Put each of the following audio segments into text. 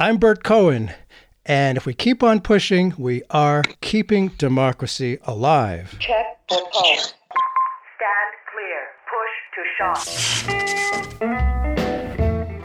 I'm Bert Cohen, and if we keep on pushing, we are keeping democracy alive. Check for pulse. Stand clear. Push to shot.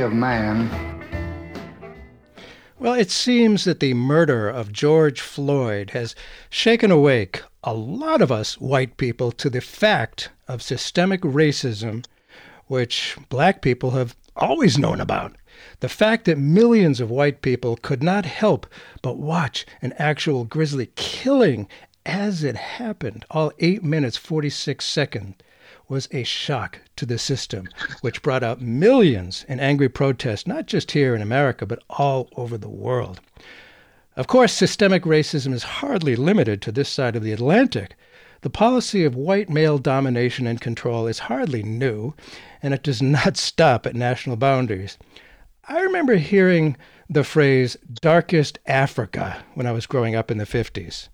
of man. Well, it seems that the murder of George Floyd has shaken awake a lot of us white people to the fact of systemic racism, which black people have always known about. The fact that millions of white people could not help but watch an actual grisly killing as it happened, all 8 minutes 46 seconds, was a shock to the system, which brought out millions in angry protest, not just here in America, but all over the world. Of course, systemic racism is hardly limited to this side of the Atlantic. The policy of white male domination and control is hardly new, and it does not stop at national boundaries. I remember hearing the phrase darkest Africa when I was growing up in the 50s.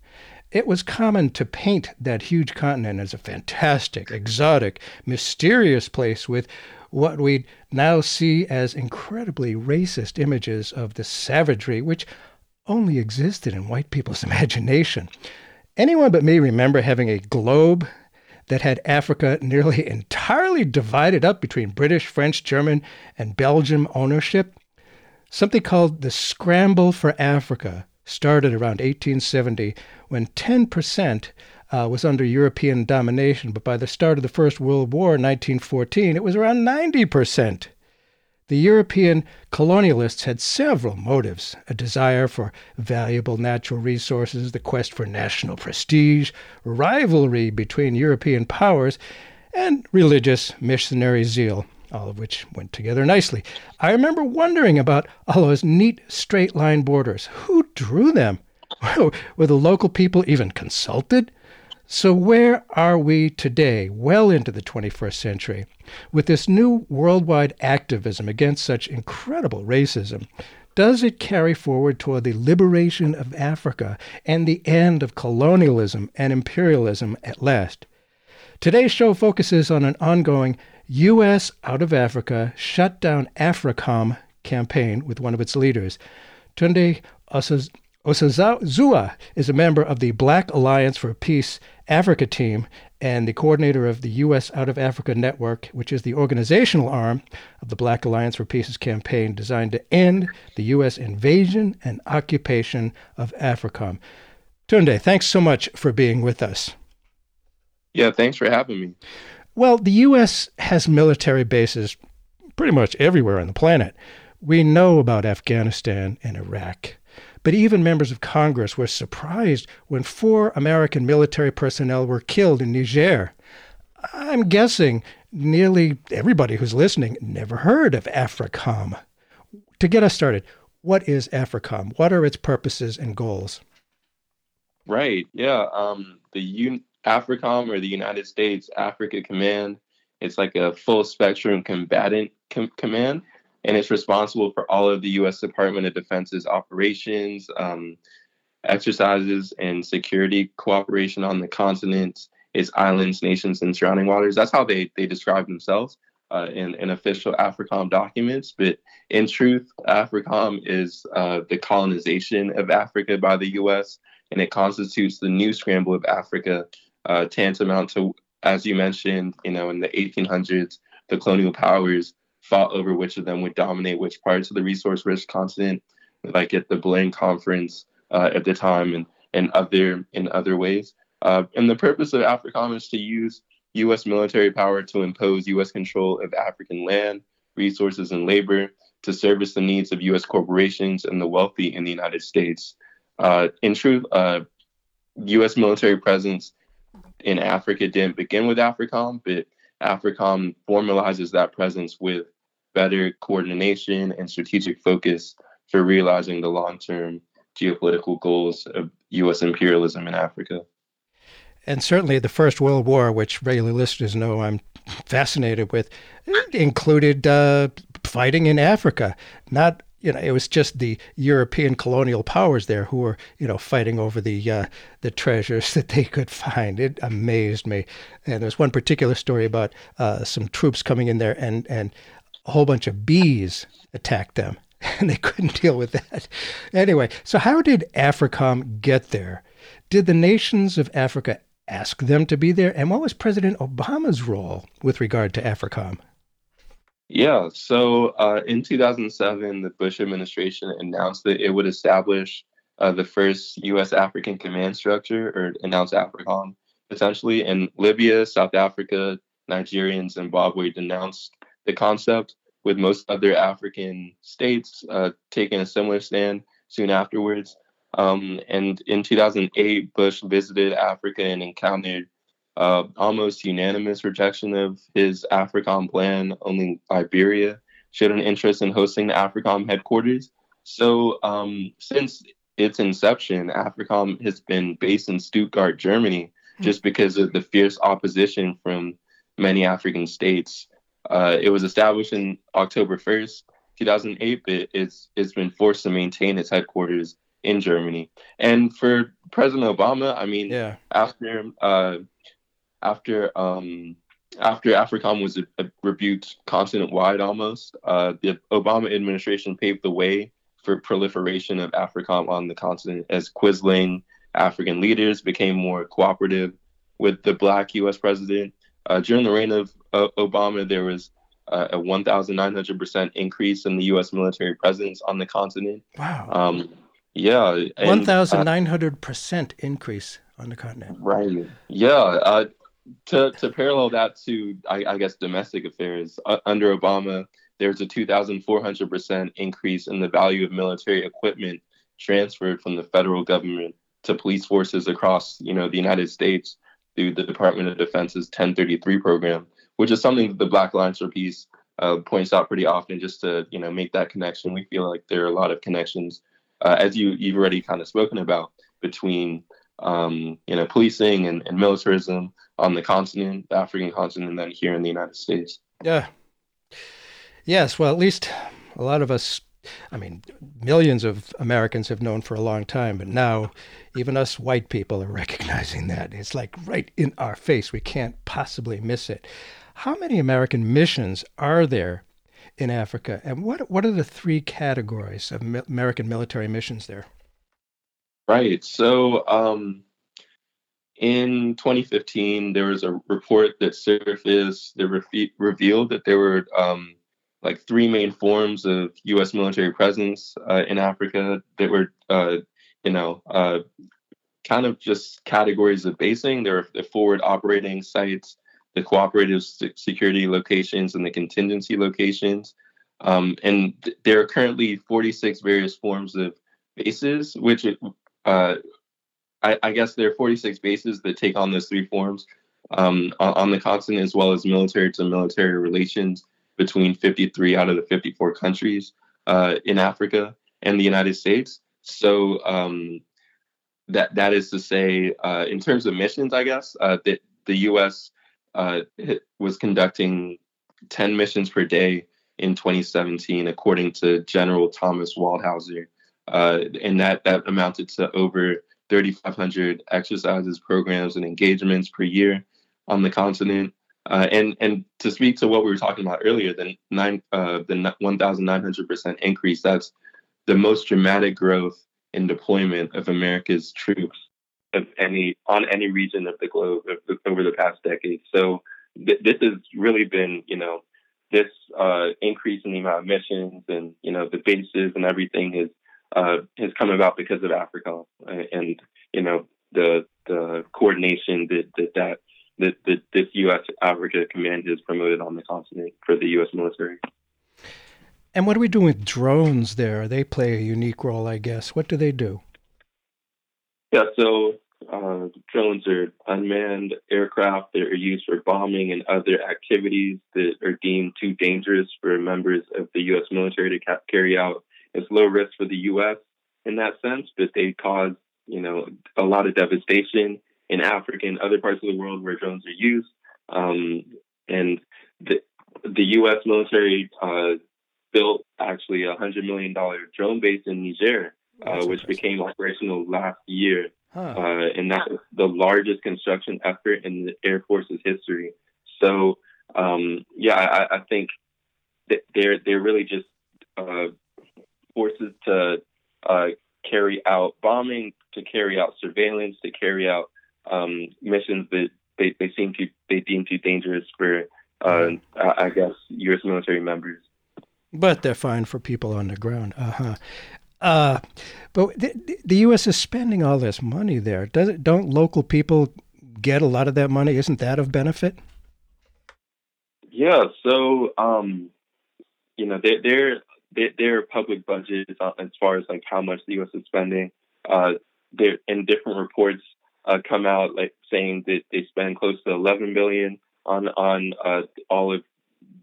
It was common to paint that huge continent as a fantastic, exotic, mysterious place with what we now see as incredibly racist images of the savagery which only existed in white people's imagination. Anyone but me remember having a globe that had Africa nearly entirely divided up between British, French, German, and Belgium ownership. Something called the Scramble for Africa started around 1870 when 10% uh, was under European domination, but by the start of the First World War in 1914, it was around 90%. The European colonialists had several motives a desire for valuable natural resources, the quest for national prestige, rivalry between European powers, and religious missionary zeal, all of which went together nicely. I remember wondering about all those neat straight line borders. Who drew them? Were the local people even consulted? So, where are we today, well into the 21st century, with this new worldwide activism against such incredible racism? Does it carry forward toward the liberation of Africa and the end of colonialism and imperialism at last? Today's show focuses on an ongoing U.S. out of Africa shut down AFRICOM campaign with one of its leaders. Tunde Osazua is a member of the Black Alliance for Peace Africa team and the coordinator of the U.S. Out of Africa Network, which is the organizational arm of the Black Alliance for Peace's campaign designed to end the U.S. invasion and occupation of AFRICOM. Tunde, thanks so much for being with us. Yeah, thanks for having me. Well, the U.S. has military bases pretty much everywhere on the planet. We know about Afghanistan and Iraq. But even members of Congress were surprised when four American military personnel were killed in Niger. I'm guessing nearly everybody who's listening never heard of AFRICOM. To get us started, what is AFRICOM? What are its purposes and goals? Right. Yeah. Um, the Un- AFRICOM or the United States Africa Command, it's like a full spectrum combatant com- command and it's responsible for all of the U.S. Department of Defense's operations, um, exercises, and security cooperation on the continent, its islands, nations, and surrounding waters. That's how they they describe themselves uh, in in official AFRICOM documents. But in truth, AFRICOM is uh, the colonization of Africa by the U.S. and it constitutes the new scramble of Africa, uh, tantamount to, as you mentioned, you know, in the 1800s, the colonial powers fought over which of them would dominate which parts of the resource rich continent, like at the Berlin conference uh, at the time and, and other in other ways. Uh, and the purpose of AFRICOM is to use U.S. military power to impose U.S. control of African land, resources, and labor to service the needs of U.S. corporations and the wealthy in the United States. Uh, in truth, U.S. Uh, military presence in Africa didn't begin with AFRICOM, but AFRICOM formalizes that presence with better coordination and strategic focus for realizing the long term geopolitical goals of U.S. imperialism in Africa. And certainly the First World War, which regular listeners know I'm fascinated with, included uh, fighting in Africa. Not, you know, it was just the European colonial powers there who were, you know, fighting over the uh, the treasures that they could find. It amazed me. And there's one particular story about uh, some troops coming in there and and a whole bunch of bees attacked them, and they couldn't deal with that. Anyway, so how did AFRICOM get there? Did the nations of Africa ask them to be there? And what was President Obama's role with regard to AFRICOM? Yeah, so uh, in 2007, the Bush administration announced that it would establish uh, the first U.S. African command structure, or announced AFRICOM, essentially. And Libya, South Africa, Nigeria, and Zimbabwe denounced the concept, with most other African states uh, taking a similar stand soon afterwards. Um, and in 2008, Bush visited Africa and encountered uh, almost unanimous rejection of his AFRICOM plan. Only Liberia showed an interest in hosting the AFRICOM headquarters. So um, since its inception, AFRICOM has been based in Stuttgart, Germany, mm-hmm. just because of the fierce opposition from many African states. Uh, it was established in October 1st, 2008, but it's, it's been forced to maintain its headquarters in Germany. And for President Obama, I mean, yeah. after uh, after um, after AFRICOM was a, a rebuked continent wide almost, uh, the Obama administration paved the way for proliferation of AFRICOM on the continent as quisling African leaders became more cooperative with the black U.S. president. Uh, during the reign of uh, Obama, there was uh, a 1,900% increase in the U.S. military presence on the continent. Wow. Um, yeah. One thousand nine hundred percent increase on the continent. Right. Yeah. Uh, to to parallel that to I, I guess domestic affairs uh, under Obama, there's a two thousand four hundred percent increase in the value of military equipment transferred from the federal government to police forces across you know the United States through the Department of Defense's 1033 program, which is something that the Black Alliance for Peace uh, points out pretty often, just to you know make that connection. We feel like there are a lot of connections uh, as you you've already kind of spoken about between um, you know policing and, and militarism on the continent, the African continent, and then here in the United States. Yeah. Yes. Well, at least a lot of us. I mean, millions of Americans have known for a long time, but now even us white people are recognizing that. It's like right in our face. We can't possibly miss it. How many American missions are there in Africa. And what what are the three categories of American military missions there? Right. So um, in 2015, there was a report that surfaced that re- revealed that there were um, like three main forms of U.S. military presence uh, in Africa that were, uh, you know, uh, kind of just categories of basing. There are the forward operating sites, the cooperative security locations and the contingency locations. Um, and th- there are currently 46 various forms of bases, which uh, I, I, guess there are 46 bases that take on those three forms um, on, on, the continent, as well as military to military relations between 53 out of the 54 countries uh, in Africa and the United States. So um, that that is to say, uh, in terms of missions, I guess uh, that the U.S uh, was conducting 10 missions per day in 2017, according to General Thomas Waldhauser. Uh, and that, that amounted to over 3,500 exercises, programs, and engagements per year on the continent. Uh, and and to speak to what we were talking about earlier, the nine uh, the 1,900 percent increase. That's the most dramatic growth in deployment of America's troops of any on any region of the globe over the past decade. So th- this has really been, you know, this uh, increase in the amount of missions and you know the bases and everything has uh, has come about because of Africa and you know the the coordination that that that, that, that this U.S. Africa Command has promoted on the continent for the U.S. military. And what are we doing with drones there? They play a unique role, I guess. What do they do? Yeah, so uh, drones are unmanned aircraft that are used for bombing and other activities that are deemed too dangerous for members of the U.S. military to ca- carry out it's low risk for the U.S. in that sense, but they cause you know a lot of devastation in Africa and other parts of the world where drones are used. Um, and the the U.S. military uh, built actually a hundred million dollar drone base in Niger, uh, which became operational last year. Huh. Uh, and that was the largest construction effort in the Air Force's history. So, um, yeah, I, I think that they're they're really just uh, forces to uh, carry out bombing, to carry out surveillance, to carry out um, missions that they, they seem to they deem too dangerous for, uh, I guess, U.S. military members. But they're fine for people on the ground. Uh-huh. Uh But the, the U.S. is spending all this money there. Does it? Don't local people get a lot of that money? Isn't that of benefit? Yeah, so um, you know, their their their, public budgets uh, as far as like how much the U.S. is spending, uh, there in different reports uh, come out like saying that they spend close to 11 billion on on uh, all of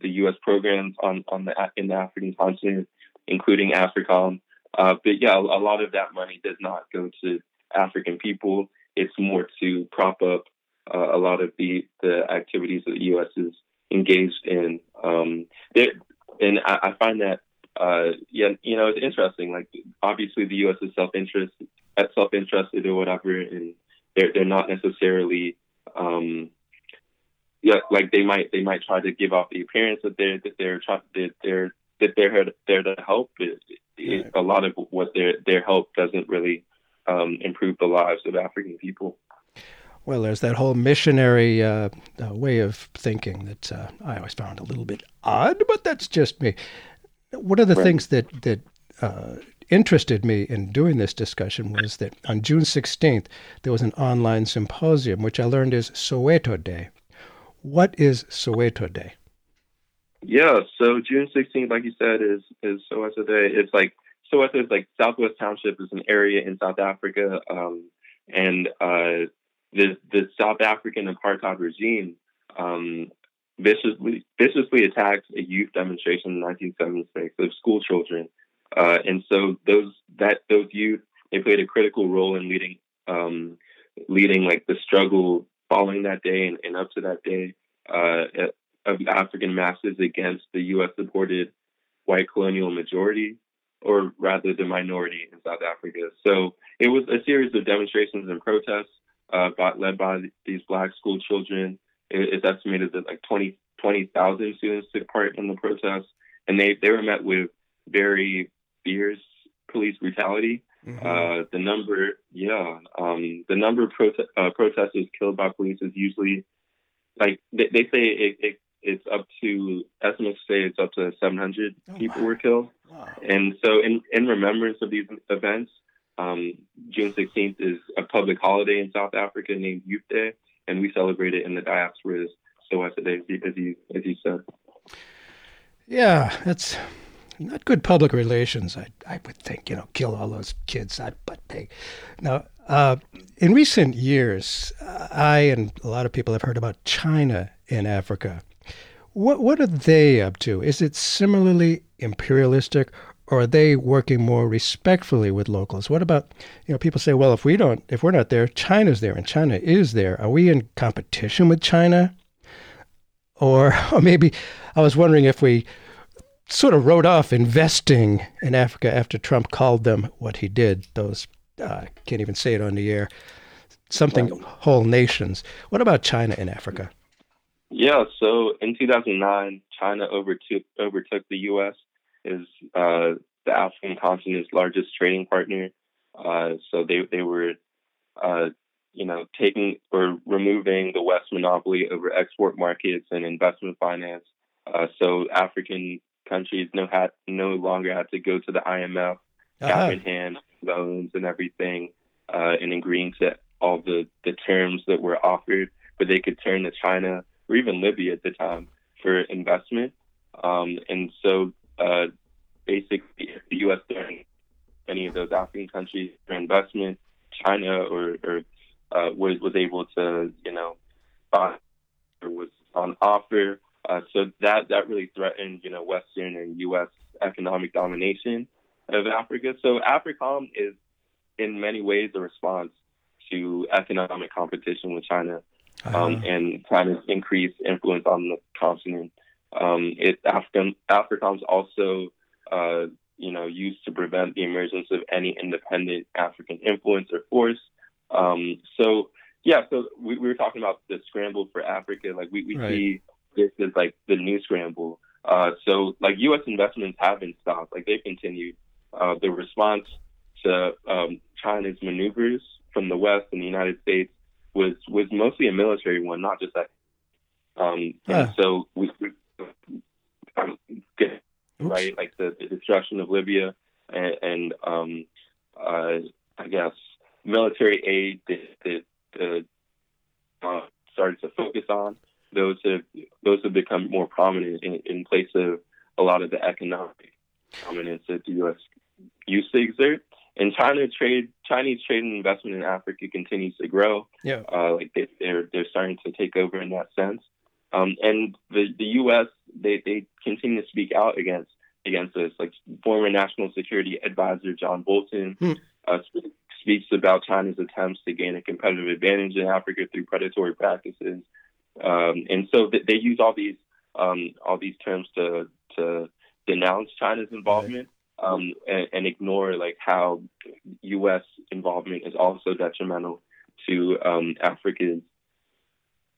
the U.S. programs on on the in the African continent, including AFRICOM. Uh, but yeah, a, a lot of that money does not go to African people. It's more to prop up uh, a lot of the the activities that the U.S. is engaged in. Um, there, and I, I find that uh, yeah, you know, it's interesting. Like obviously, the U.S. is self interest, self interested or whatever, and they're they're not necessarily. Um, yeah, like they might they might try to give off the appearance that they're that they're that they're that they're there to help. It, it, a lot of what their their help doesn't really um, improve the lives of African people. Well, there's that whole missionary uh, uh, way of thinking that uh, I always found a little bit odd, but that's just me. One of the Right. things that that uh, interested me in doing this discussion was that on June 16th there was an online symposium, which I learned is Soweto Day. What is Soweto Day? Yeah, so June 16th, like you said, is is Soweto Day. It's like Soweto is like Southwest Township is an area in South Africa, um, and uh, the the South African apartheid regime um, viciously viciously attacked a youth demonstration in 1976 of school children, uh, and so those that those youth they played a critical role in leading um, leading like the struggle following that day and, and up to that day. Uh, of African masses against the U.S. supported white colonial majority, or rather the minority in South Africa. So it was a series of demonstrations and protests uh, by, led by these black school children. It, it's estimated that like 20 20,000 students took part in the protests, and they, they were met with very fierce police brutality. Uh, the number, yeah, um, the number of prote- uh, protesters killed by police is usually like they, they say it, it, it's up to estimates say it's up to 700 people were killed. And so, in, in remembrance of these events, um, June 16th is a public holiday in South Africa named Youth Day, and we celebrate it in the diaspora as Soweto Day, as you, as you, as you said. Yeah, that's not good public relations. I I would think you know kill all those kids. I, but they now uh, in recent years, I and a lot of people have heard about China in Africa. What what are they up to? Is it similarly imperialistic, or are they working more respectfully with locals? What about you know people say, well, if we don't, if we're not there, China's there, and China is there. Are we in competition with China? Or, or maybe I was wondering if we sort of wrote off investing in Africa after Trump called them what he did. Those uh, can't even say it on the air. Something whole nations. What about China in Africa? Yeah, so in 2009, China overtook overtook the U.S. as uh, the African continent's largest trading partner. Uh, so they they were, uh, you know, taking or removing the West monopoly over export markets and investment finance. Uh, so African countries no had no longer had to go to the IMF, Uh-huh. cap in hand loans and everything, uh, and agreeing to all the the terms that were offered, but they could turn to China or even Libya at the time for investment. Um, and so uh, basically, if the U.S. during any of those African countries for investment, China or, or uh, was was able to you know buy or was on offer. Uh, so that that really threatened you know Western and U.S. economic domination. of Africa. So AFRICOM is in many ways a response to economic competition with China um, uh-huh. and China's increased influence on the continent. Um, it African AFRICOM's also uh, you know used to prevent the emergence of any independent African influence or force. Um, so yeah, so we, we, were talking about the scramble for Africa. Like we, we right. see this as like the new scramble. Uh, so like U.S. investments haven't stopped. Like they've continued. Uh, the response to um, China's maneuvers from the West and the United States was was mostly a military one, not just that. Um, and so we, get, right like the, the, destruction of Libya and, and um, uh, I guess military aid that, that uh, started to focus on those have those have become more prominent in, in place of a lot of the economic dominance that the U.S. used to exert and China trade, Chinese trade and investment in Africa continues to grow. Yeah, uh, like they, are they're, they're starting to take over in that sense. Um, and the the U.S. they they continue to speak out against against this. Like former National Security Advisor John Bolton hmm. uh, speaks about China's attempts to gain a competitive advantage in Africa through predatory practices. Um, and so th- they use all these um, all these terms to to denounce China's involvement um, and, and, ignore like how U.S. involvement is also detrimental to um, Africa's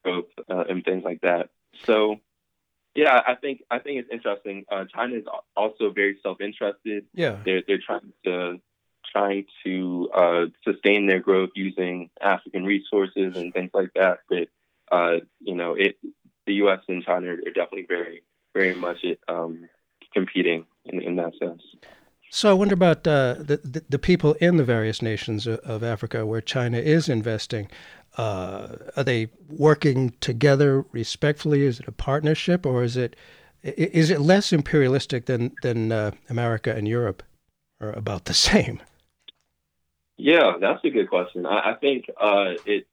growth uh, and things like that. So, yeah, I think I think it's interesting. Uh, China is also very self-interested. Yeah, they're they're trying to trying to uh, sustain their growth using African resources and things like that. But uh, you know, it the U.S. and China are definitely very very much it, um, competing in, in that sense. So I wonder about uh, the, the people in the various nations of Africa where China is investing. Uh, are they working together respectfully? Is it a partnership, or is it is it less imperialistic than than uh, America and Europe, or about the same? Yeah, that's a good question. I, I think uh, it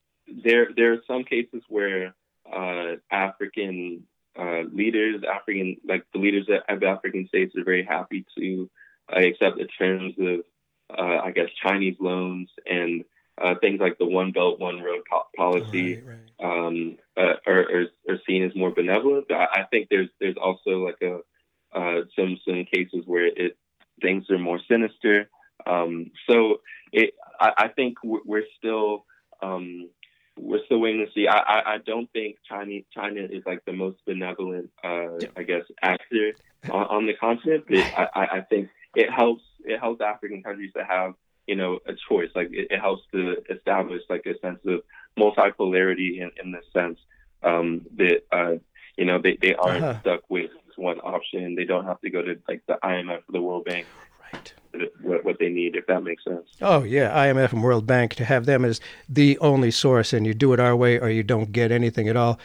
there there are some cases where uh, African uh, leaders, African like the leaders of African states, are very happy to uh, accept the terms of, I guess, Chinese loans and uh, things like the One Belt One Road po- policy right, right. Um, uh, are, are, are, seen as more benevolent. I, I, think there's there's also like a uh, some some cases where it things are more sinister. Um, so it, I, I, think we're still um, we're still waiting to see. I, I, I, don't think China China is like the most benevolent, uh, I guess, actor on, on the continent. But I, I think it helps it helps African countries to have you know a choice. Like it, it helps to establish like a sense of multipolarity in, in the sense um, that uh, you know they, they aren't uh-huh. stuck with one option. They don't have to go to like the IMF or the World Bank. Right. What, what they need, if that makes sense. Oh yeah, IMF and World Bank to have them as the only source, and you do it our way or you don't get anything at all.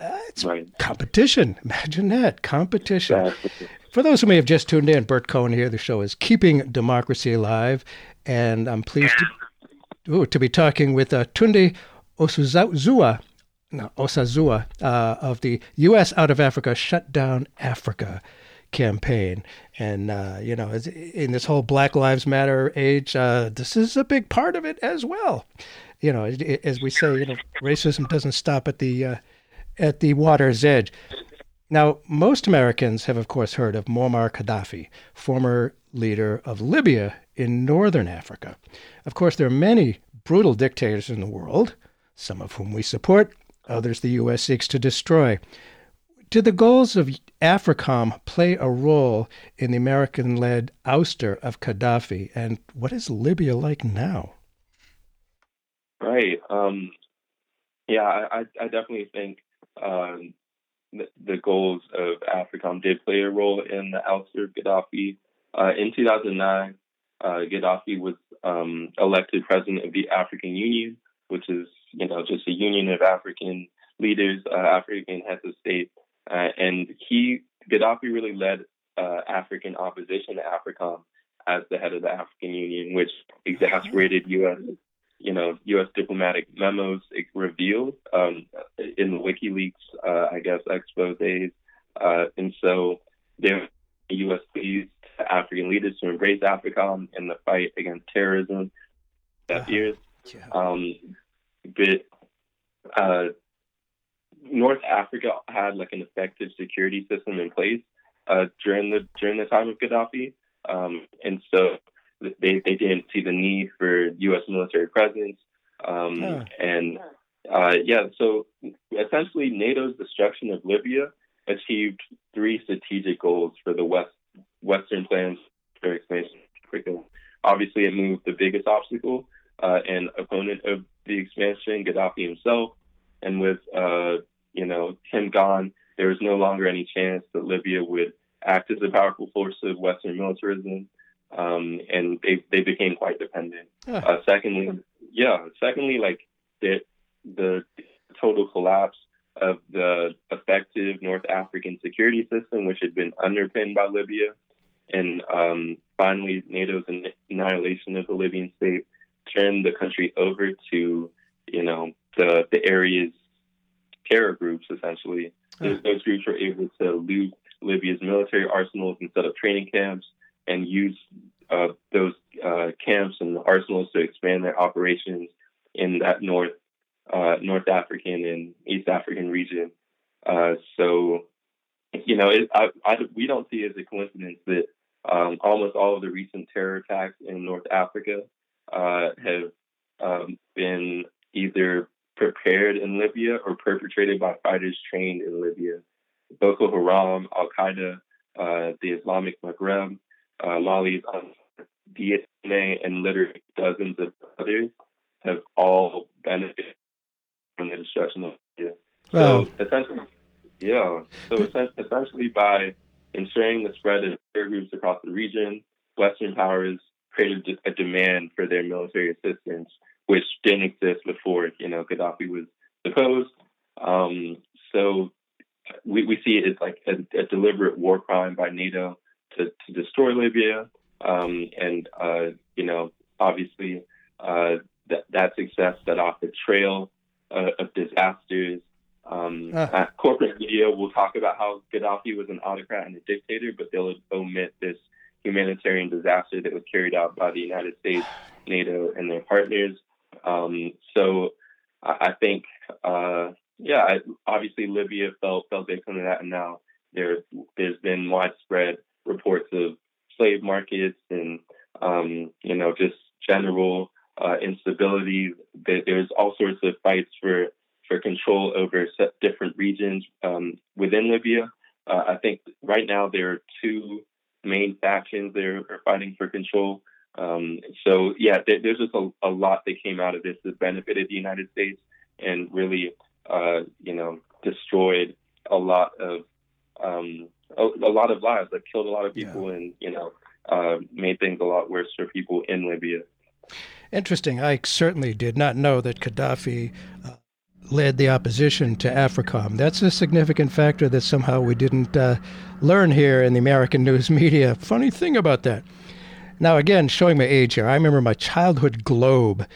Uh, it's right. competition. Imagine that competition. Exactly. For those who may have just tuned in, Bert Cohen here. The show is Keeping Democracy Alive, and I'm pleased to, ooh, to be talking with uh, Tunde Osazua, no, Osazua uh, of the U.S. Out of Africa Shut Down Africa campaign. And, uh, you know, in this whole Black Lives Matter age, uh, this is a big part of it as well. You know, as we say, you know, racism doesn't stop at the uh, at the water's edge. Now, most Americans have, of course, heard of Muammar Gaddafi, former leader of Libya in northern Africa. Of course, there are many brutal dictators in the world, some of whom we support, others the U.S. seeks to destroy. Did the goals of AFRICOM play a role in the American led ouster of Gaddafi? And what is Libya like now? Right. Um, yeah, I, I definitely think um, the goals of AFRICOM did play a role in the ouster of Gaddafi. Uh, in 2009, uh, Gaddafi was um, elected president of the African Union, which is you know just a union of African leaders, uh, African heads of state, uh, and he Gaddafi really led uh, African opposition to AFRICOM as the head of the African Union, which exasperated U.S you know, U.S. diplomatic memos revealed um, in the WikiLeaks, uh, I guess, exposes. Uh, and so the U.S. pleased African leaders to embrace AFRICOM in the fight against terrorism that Uh-huh. years. Yeah. Um, but uh, North Africa had like an effective security system in place uh, during the during the time of Gaddafi, um, and so they they didn't see the need for U.S. military presence. Um. And uh, yeah, so essentially, NATO's destruction of Libya achieved three strategic goals for the West Western plans for expansion. Obviously, it moved the biggest obstacle uh, and opponent of the expansion, Gaddafi himself. And with uh, you know him gone, there was no longer any chance that Libya would act as a powerful force of Western militarism, um, and they they became quite dependent. Huh. Uh, secondly, yeah. Secondly, like the the total collapse of the effective North African security system, which had been underpinned by Libya, and um, finally NATO's annihilation of the Libyan state turned the country over to you know the the area's terror groups essentially. Those, those groups were able to loot Libya's military arsenals and set up training camps and use uh, those uh, camps and arsenals to expand their operations in that North uh, North African and East African region. Uh, so, you know, it, I, I, we don't see it as a coincidence that um, almost all of the recent terror attacks in North Africa uh, have um, been either prepared in Libya or perpetrated by fighters trained in Libya. Boko Haram, Al Qaeda, uh, the Islamic Maghreb, uh, Mali's DNA, and literally dozens of others have all benefited from the destruction of. Well- so essentially, yeah. So essentially, by ensuring the spread of terror groups across the region, Western powers created a demand for their military assistance, which didn't exist before. You know, Gaddafi was deposed. Um, so we, we see it as like a, a deliberate war crime by NATO to, to destroy Libya. Um, and, uh, you know, obviously, uh, that, that success set off a trail uh, of disasters. Um, Ah. corporate media will talk about how Gaddafi was an autocrat and a dictator, but they'll omit this humanitarian disaster that was carried out by the United States, NATO, and their partners. Um, so I, I think, uh, yeah, I, obviously Libya fell fell victim to that, and now there there's been widespread reports of slave markets and um, you know just general uh, instability. There's all sorts of fights for for control over different regions um, within Libya. Uh, I think right now there are two main factions that are, fighting for control. Um, so yeah, there, there's just a, a lot that came out of this that benefited the United States and really, uh, you know, destroyed a lot of um, a, a lot of lives, that killed a lot of people, and you know, uh, made things a lot worse for people in Libya. Interesting. I certainly did not know that Gaddafi uh, led the opposition to AFRICOM. That's a significant factor that somehow we didn't uh, learn here in the American news media. Funny thing about that. Now, again, showing my age here, I remember my childhood globe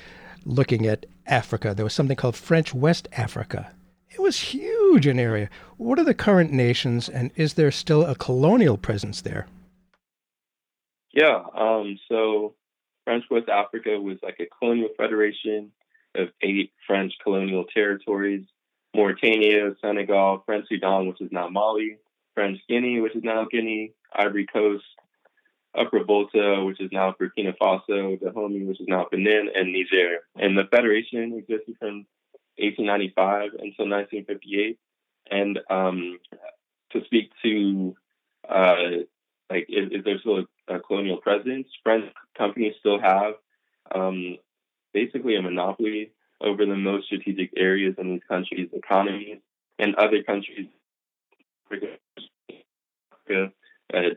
looking at Africa. There was something called French West Africa. It was huge in area. What are the current nations, and is there still a colonial presence there? Yeah. Um, so French West Africa was like a colonial federation of eight French colonial territories Mauritania, Senegal, French Sudan, which is now Mali, French Guinea, which is now Guinea, Ivory Coast, Upper Volta, which is now Burkina Faso, Dahomey, which is now Benin, and Niger. And the federation existed from 1895 until 1958. And um, to speak to uh, like, is, is there still a, a, colonial presence? French companies still have um, basically a monopoly over the most strategic areas in these countries' economies, and other countries, uh,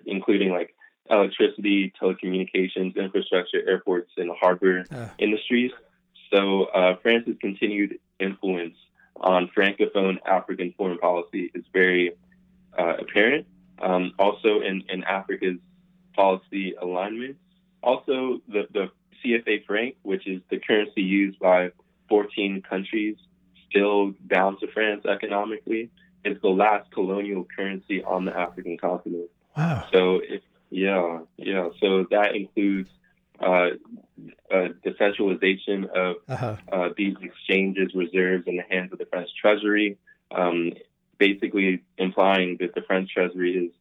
including like electricity, telecommunications, infrastructure, airports, and harbor Uh. industries. So uh, France's continued influence on francophone African foreign policy is very uh, apparent. Um, also in, in Africa's policy alignment. Also the, the CFA franc, which is the currency used by 14 countries still bound to France economically, is the last colonial currency on the African continent. Wow. So if Yeah, yeah. So that includes uh, uh, the centralization of Uh-huh. uh, these exchanges reserves in the hands of the French Treasury, um, basically implying that the French Treasury is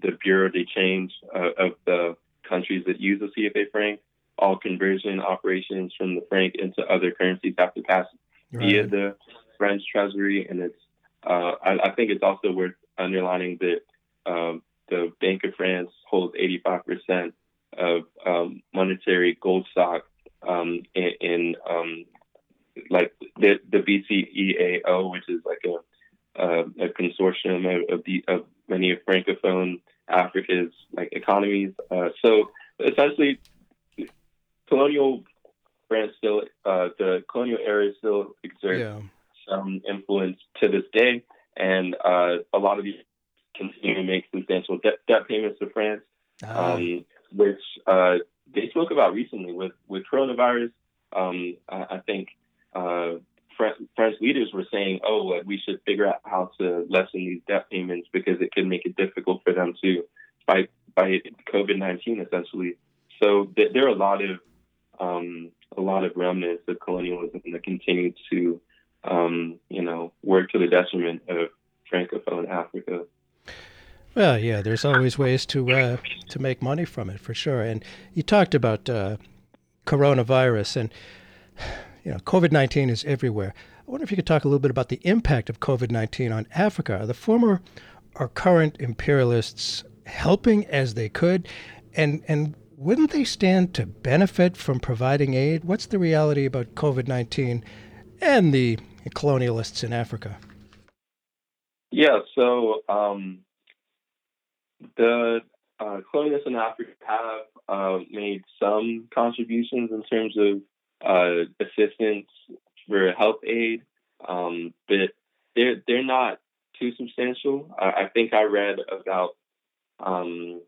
the bureau de change uh, of the countries that use the CFA franc. All conversion operations from the franc into other currencies have to pass via the French Treasury, and it's. Uh, I, I think it's also worth underlining that um, the Bank of France holds 85% of um, monetary gold stock um, in, in um, like the the BCEAO, which is like a uh, a consortium of, of the of many of francophone Africa's like economies. Uh, so essentially, colonial France still uh, the colonial area still exerts Yeah. some influence to this day, and uh, a lot of these continue to make substantial debt, debt payments to France, Ah, um, which uh, they spoke about recently with with coronavirus. Um, I, I think uh, French, French leaders were saying, "Oh, like, we should figure out how to lessen these debt payments because it could make it difficult for them to fight COVID nineteen, essentially." So th- there are a lot of um, a lot of remnants of colonialism that continue to, um, you know, work to the detriment of francophone Africa. Well, yeah, there's always ways to uh, to make money from it for sure. And you talked about uh, coronavirus, and you know, COVID nineteen is everywhere. I wonder if you could talk a little bit about the impact of COVID nineteen on Africa. Are the former or current imperialists helping as they could, and and wouldn't they stand to benefit from providing aid? What's the reality about COVID nineteen and the colonialists in Africa? Yeah, so um, the uh, colonialists in Africa have uh, made some contributions in terms of uh, assistance for health aid, um, but they're they're not too substantial. I, I think I read about um,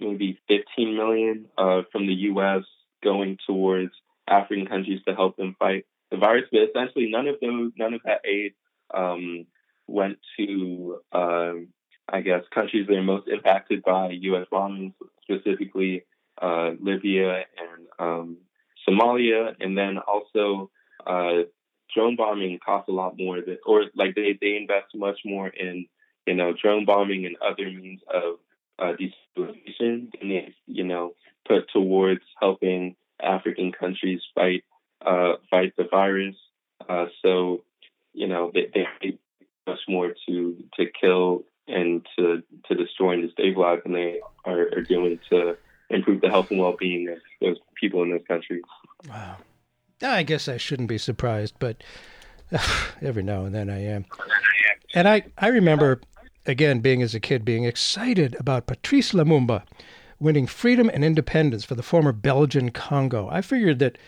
maybe 15 million uh, from the U.S. going towards African countries to help them fight the virus, but essentially none of those none of that aid um, went to, um, I guess, countries that are most impacted by U.S. bombings, specifically uh, Libya and um, Somalia, and then also uh, drone bombing costs a lot more. Than, or like they they invest much more in you know drone bombing and other means of uh, destabilization, and they you know put towards helping African countries fight uh, fight the virus. Uh, so you know they, they much more to to kill and to to destroy and destabilize and they are, are doing to improve the health and well being of those people in those countries. Wow. I guess I shouldn't be surprised, but every now and then I am. And I, I remember, again, being as a kid, being excited about Patrice Lumumba winning freedom and independence for the former Belgian Congo. I figured that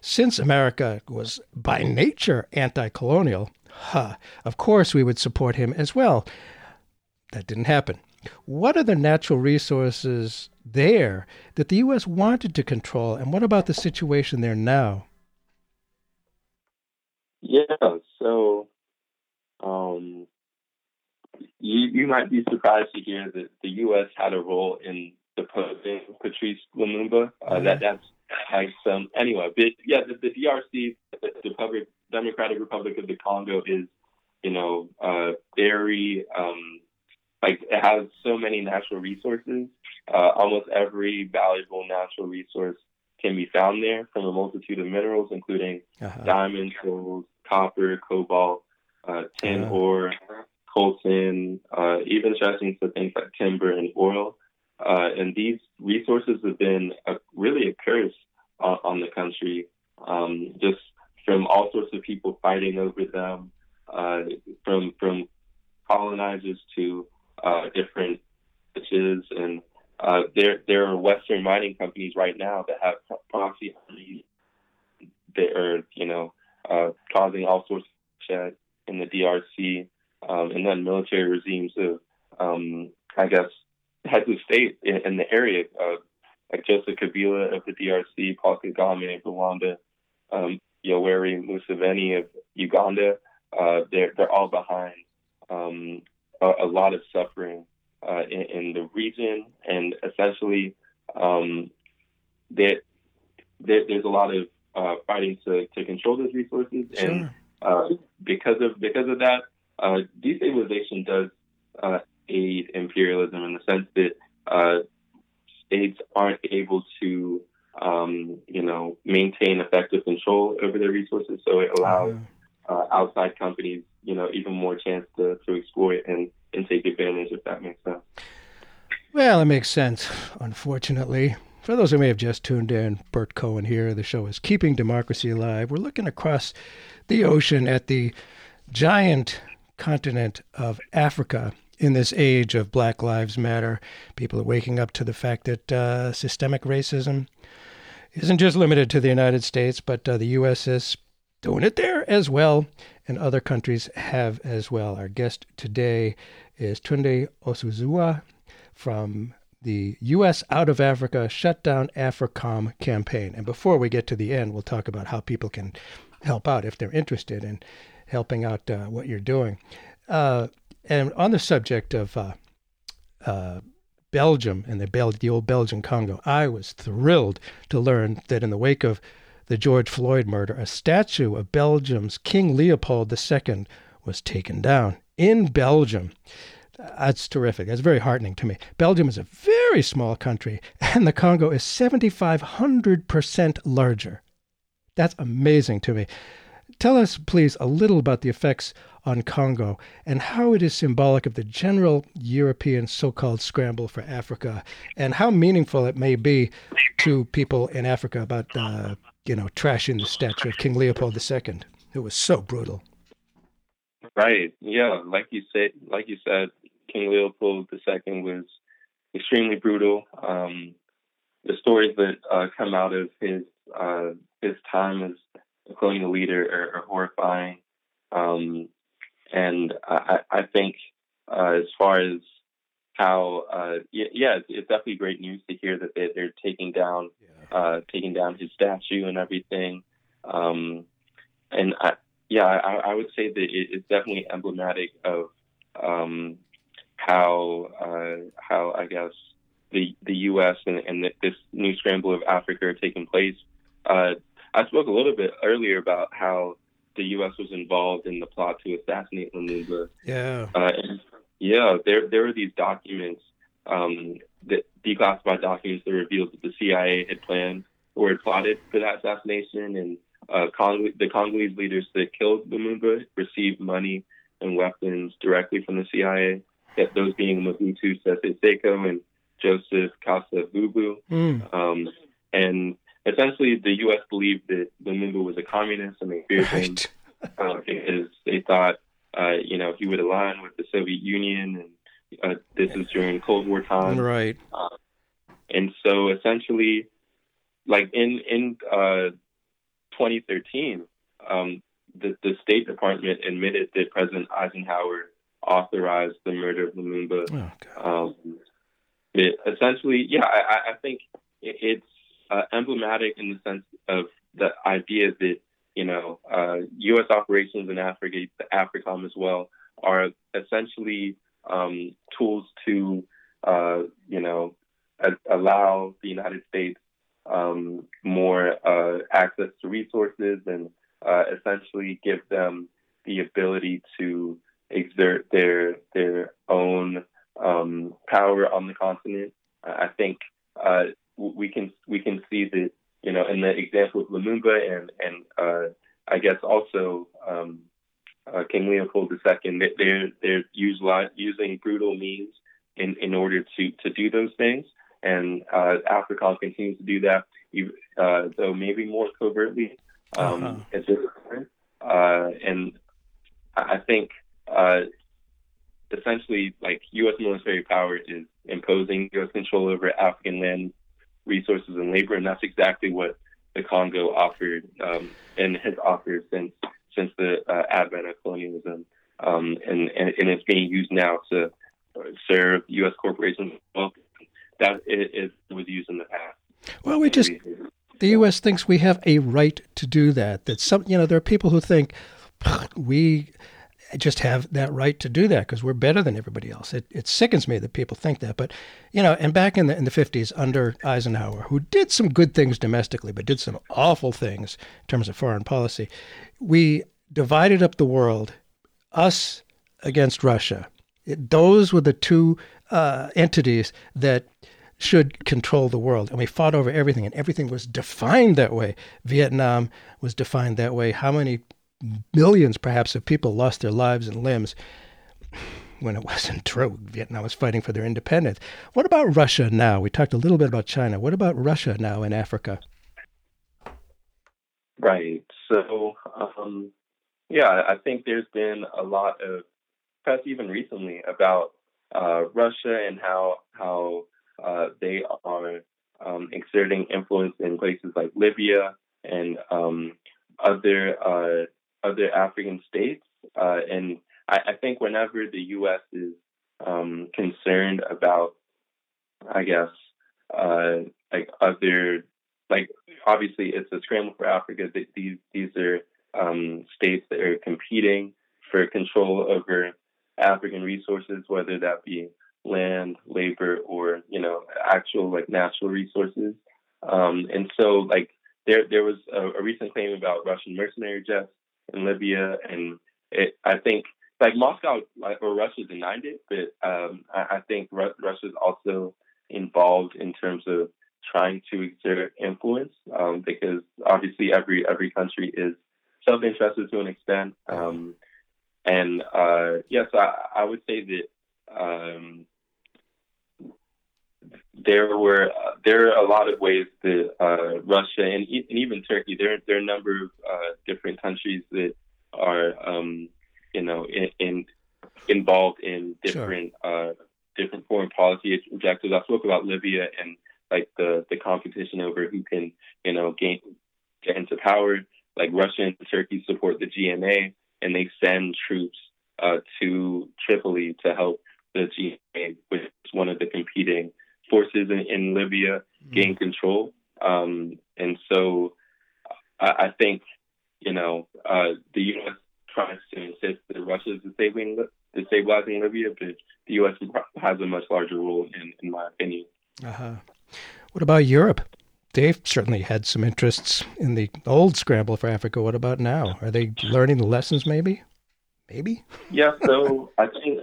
since America was by nature anti colonial, huh, of course we would support him as well. That didn't happen. What are the natural resources there that the U.S. wanted to control, and what about the situation there now? Yeah, so um, you you might be surprised to hear that the U.S. had a role in deposing Patrice Lumumba. Uh, that that's like some anyway. But yeah, the, the DRC, the Republic, Democratic Republic of the Congo, is you know uh, very um, like it has so many natural resources. Uh, almost every valuable natural resource can be found there from a multitude of minerals, including Uh-huh. diamonds, gold, copper, cobalt, uh, tin Yeah. ore, coltan, uh, even stretching to things like timber and oil. Uh, and these resources have been a, really a curse on, on the country, um, just from all sorts of people fighting over them, uh, from from colonizers to uh, different riches and uh, there there are Western mining companies right now that have pro- proxy armies that are you know uh, causing all sorts of shed in the DRC, um, and then military regimes of um, I guess heads of state in, in the area, uh, like Joseph Kabila of the DRC, Paul Kagame of Rwanda, um, Yoweri Museveni of Uganda. Uh, they're they're all behind um, a, a lot of suffering uh, in, in, the region, and essentially um, there, there, there's a lot of uh, fighting to, to control those resources, Sure. and uh, because of because of that, uh, destabilization does uh, aid imperialism in the sense that uh, states aren't able to, um, you know, maintain effective control over their resources. So it allows uh, outside companies, you know, even more chance to, to exploit and, and take advantage, if that makes sense. Well, it makes sense, unfortunately. For those who may have just tuned in, Bert Cohen here. The show is Keeping Democracy Alive. We're looking across the ocean at the giant continent of Africa in this age of Black Lives Matter. People are waking up to the fact that uh, systemic racism isn't just limited to the United States, but uh, the U.S. is doing it there as well, and other countries have as well. Our guest today is Tunde Osazua from the U.S. Out of Africa Shutdown AFRICOM campaign. And before we get to the end, we'll talk about how people can help out if they're interested in helping out uh, what you're doing. Uh, and on the subject of uh, uh, Belgium and the, Bel- the old Belgian Congo, I was thrilled to learn that in the wake of the George Floyd murder, a statue of Belgium's King Leopold II was taken down in Belgium. That's terrific. That's very heartening to me. Belgium is a very small country, and the Congo is 7,500% larger. That's amazing to me. Tell us, please, a little about the effects on Congo and how it is symbolic of the general European so called scramble for Africa and how meaningful it may be to people in Africa about, uh, you know, trashing the statue of King Leopold II, who was so brutal. Right. Yeah. Like you said, like you said, King Leopold II was extremely brutal. Um, the stories that uh, come out of his uh, his time as a colonial leader are, are horrifying. Um, and I, I think uh, as far as how, uh, yeah, it's, it's, definitely great news to hear that they, are taking down, uh, taking down his statue and everything. Um, and I, yeah, I, I, would say that it, it's definitely emblematic of um, how, uh, how I guess the the U.S. and, and this new scramble of Africa are taking place. Uh, I spoke a little bit earlier about how the U.S. was involved in the plot to assassinate Lumumba. Yeah. Uh, and yeah, there there were these documents, um, that declassified documents that revealed that the CIA had planned or had plotted for that assassination, and uh, Cong- the Congolese leaders that killed Lumumba received money and weapons directly from the CIA. Those being Mobutu Sese Seko and Joseph Kasavubu. Mm. Um, and essentially, the U.S. believed that Lumumba was a communist and they feared him uh, because they thought, uh, you know, he would align with the Soviet Union, and uh, this is during Cold War time, right? Uh, and so, essentially, like in in uh, 2013, um, the the State Department admitted that President Eisenhower authorized the murder of Lumumba. Oh, um, it, essentially, yeah, I, I think it's uh, emblematic in the sense of the idea that you know uh, U.S. operations in Africa, the AFRICOM as well, are essentially um, tools to uh, you know a- allow the United States um, more uh, access to resources and uh, essentially give them the ability to exert their their own um, power on the continent. I think uh, we can we can see that you know in the example of Lumumba and and uh, I guess also um, uh, King II, they're they're use, using brutal means in, in order to to do those things, and uh, AFRICOM continues to do that, uh, though maybe more covertly um, uh-huh. at this point. Uh, and I think uh, essentially like U.S. military power is imposing U.S. control over African land resources and labor, and that's exactly what the Congo offered um, and has offered since since the uh, advent of colonialism, um, and, and, and it's being used now to serve U.S. corporations. Well, that it, it was used in the past. Well, we just the U.S. thinks we have a right to do that. That some, you know, there are people who think we just have that right to do that because we're better than everybody else. It, it sickens me that people think that. But, you know, and back in the, in the 50s under Eisenhower, who did some good things domestically, but did some awful things in terms of foreign policy, we divided up the world, us against Russia. It, those were the two uh, entities that should control the world. And we fought over everything, and everything was defined that way. Vietnam was defined that way. How many millions, perhaps, of people lost their lives and limbs when it wasn't true? Vietnam was fighting for their independence. What about Russia now? We talked a little bit about China. What about Russia now in Africa? Right. So, um, yeah, I think there's been a lot of press even recently about uh, Russia and how how uh, they are um, exerting influence in places like Libya and um, other uh, other African states. Uh, and I, I, think whenever the U.S. is um, concerned about, I guess, uh, like other, like obviously it's a scramble for Africa. These these are um, states that are competing for control over African resources, whether that be land, labor, or you know actual like natural resources. Um, and so like there there was a, a, recent claim about Russian mercenary jets in Libya, and it, I think like Moscow like, or Russia denied it, but um, I, I, think Ru- Russia is also involved in terms of trying to exert influence um, because obviously every every country is self-interested to an extent. Um, and uh, yes, I, I, would say that um, there were uh, there are a lot of ways that uh, Russia and, e- and, even Turkey there there are a number of uh, different countries that are um, you know in, in, involved in different sure. Uh, different foreign policy objectives. I spoke about Libya and like the the competition over who can you know gain get into power. Like Russia and Turkey support the GNA and they send troops uh, to Tripoli to help the GNA, which is one of the competing forces in, in Libya, mm-hmm. gain control. Um, and so I, I, think, you know, uh, the U.S. tries to insist that Russia is disabling, destabilizing Libya, but the U.S. has a much larger role, in, in my opinion. Uh-huh. What about Europe? They've certainly had some interests in the old scramble for Africa. What about now? Are they learning the lessons? Maybe, maybe. Yeah. So I think,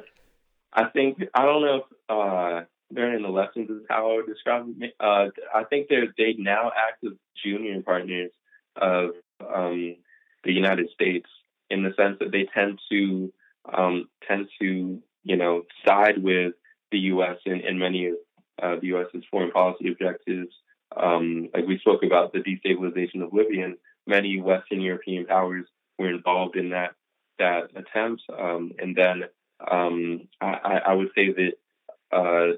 I think I don't know if uh, learning the lessons is how I would describe it. Uh, I think they they now act as junior partners of um, the United States in the sense that they tend to um, tend to you know side with the U.S. in, in many of uh, the U.S.'s foreign policy objectives. Um, like we spoke about the destabilization of Libya, and many Western European powers were involved in that that attempt. Um, and then um, I, I, would say that uh,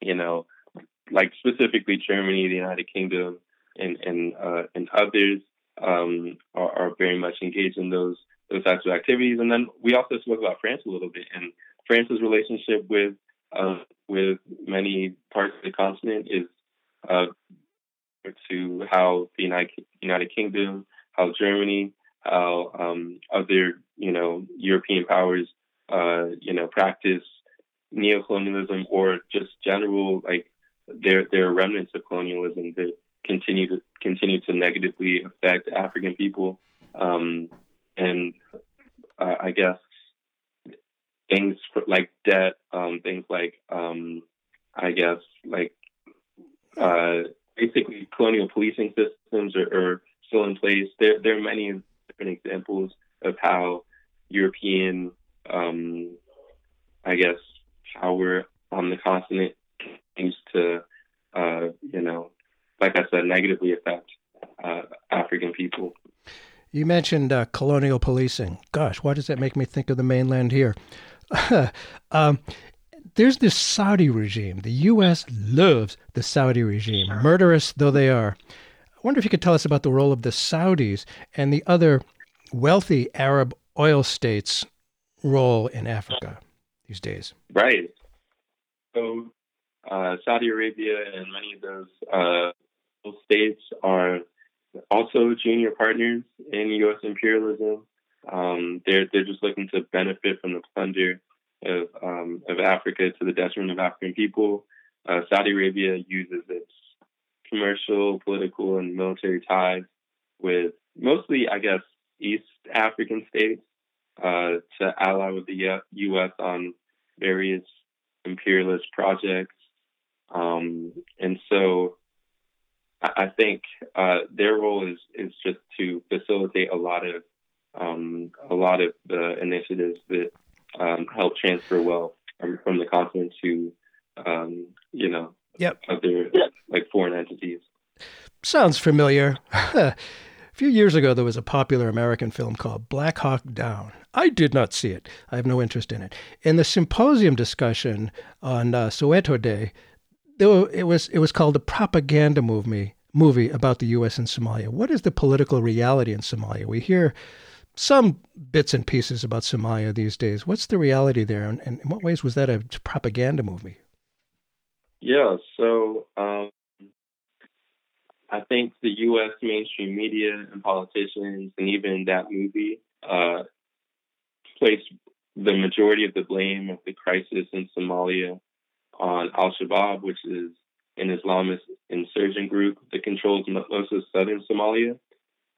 you know, like specifically Germany, the United Kingdom, and and uh, and others um, are, are, very much engaged in those those types of activities. And then we also spoke about France a little bit and France's relationship with uh, with many parts of the continent is uh, to how the United, United Kingdom, how Germany, how um, other you know European powers uh, you know practice neocolonialism or just general like there are remnants of colonialism that continue to continue to negatively affect African people, um, and uh, I guess things like debt, um, things like um, I guess like uh, basically colonial policing systems are, are, still in place. There, there are many different examples of how European, um, I guess, power on the continent continues to, uh, you know, like I said, negatively affect uh, African people. You mentioned uh, colonial policing. Gosh, why does that make me think of the mainland here? um, there's this Saudi regime. The U.S. loves the Saudi regime, murderous though they are. I wonder if you could tell us about the role of the Saudis and the other wealthy Arab oil states' role in Africa these days. Right. So, uh, Saudi Arabia and many of those uh, states are also junior partners in U.S. imperialism. Um, they're they're just looking to benefit from the plunder of um, of Africa to the detriment of African people. Uh, Saudi Arabia uses its commercial, political, and military ties with mostly, I guess, East African states uh, to ally with the U.S. on various imperialist projects. Um, and so I, think uh, their role is, is just to facilitate a lot of um, a lot of the initiatives that um, help transfer wealth from, from the continent to um, you know Yep. other like foreign entities. Sounds familiar. a few years ago, there was a popular American film called Black Hawk Down. I did not see it. I have no interest in it. In the symposium discussion on uh, Soweto Day, there were, it was it was called the propaganda movie movie about the U.S. and Somalia. What is the political reality in Somalia? We hear some bits and pieces about Somalia these days. What's the reality there, and, and in what ways was that a propaganda movie? Yeah, so um, I think the U.S. mainstream media and politicians, and even that movie, uh, placed the majority of the blame of the crisis in Somalia on Al Shabaab, which is an Islamist insurgent group that controls most of southern Somalia.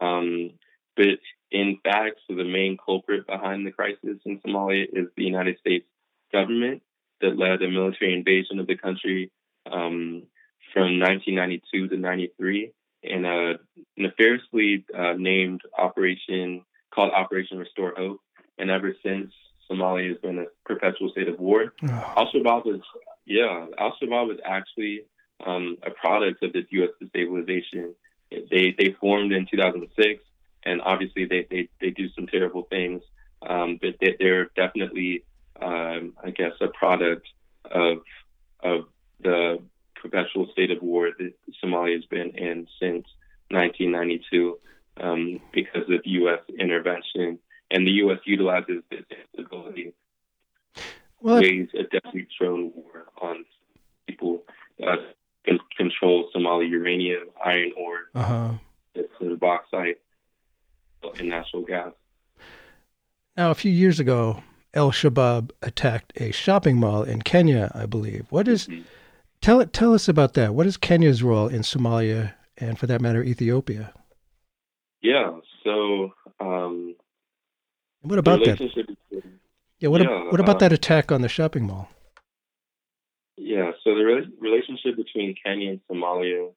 Um, but in fact, so the main culprit behind the crisis in Somalia is the United States government that led a military invasion of the country um, from 1992 to 93 in a nefariously uh, named operation called Operation Restore Hope. And ever since, Somalia has been a perpetual state of war. Al Shabaab was, yeah, Al Shabaab was actually um, a product of this U.S. destabilization. They they formed in 2006, and obviously they they, they do some terrible things, um, but they, they're definitely, um, I guess, a product of of the perpetual state of war that Somalia has been in since 1992 um, because of U.S. intervention. And the U.S. utilizes this instability Well, ways a deadly drone war on people uh, control Somali uranium, iron ore, uh huh. bauxite, and natural gas. Now, a few years ago, Al Shabaab attacked a shopping mall in Kenya, I believe. What is tell it tell us about that? What is Kenya's role in Somalia and, for that matter, Ethiopia? Yeah. So um, What about that? Yeah, what, ab- yeah, what about uh, that attack on the shopping mall? Yeah, so the re- relationship between Kenya and Somalia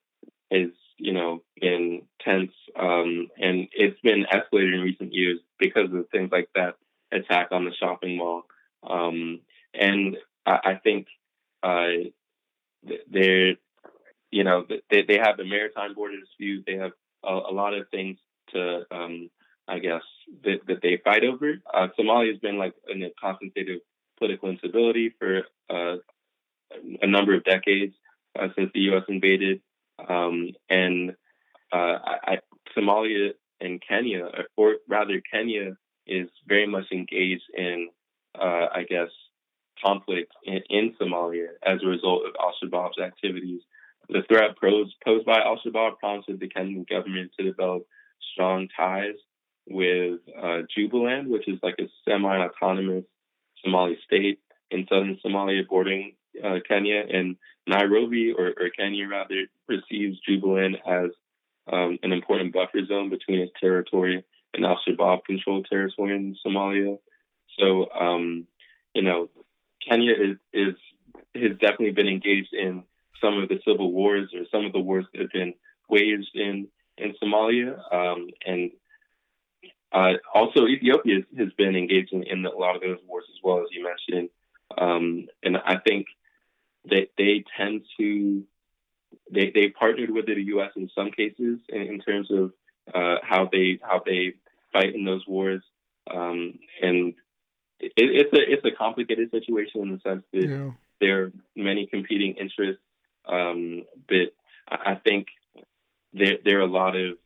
has, you know, been tense, um, and it's been escalated in recent years because of things like that attack on the shopping mall. Um, and I, I think uh, they're, you know, they they have the maritime border dispute. They have a, a lot of things to, um, I guess, that, that they fight over. Uh, Somalia has been like in a constant state of political instability for uh, a number of decades uh, since the U.S. invaded, um, and uh, I, Somalia and Kenya, or rather Kenya, is very much engaged in, uh, I guess, conflict in, in Somalia as a result of Al Shabaab's activities. The threat posed, posed by Al Shabaab prompted the Kenyan government to develop strong ties with uh, Jubaland, which is like a semi-autonomous Somali state in southern Somalia bordering uh, Kenya, and Nairobi, or, or Kenya rather, perceives Jubaland as um, an important buffer zone between its territory and Al Shabaab controlled territory in Somalia. So, um, you know, Kenya is, is has definitely been engaged in some of the civil wars or some of the wars that have been waged in in Somalia, um, and uh, also Ethiopia has, been engaged in, in a lot of those wars as well as you mentioned. Um, and I think that they tend to they they partnered with the U.S. in some cases in, in terms of uh, how they how they fight in those wars, um, and it, it's a it's a complicated situation in the sense that Yeah. there are many competing interests, um, but I I think there there are a lot of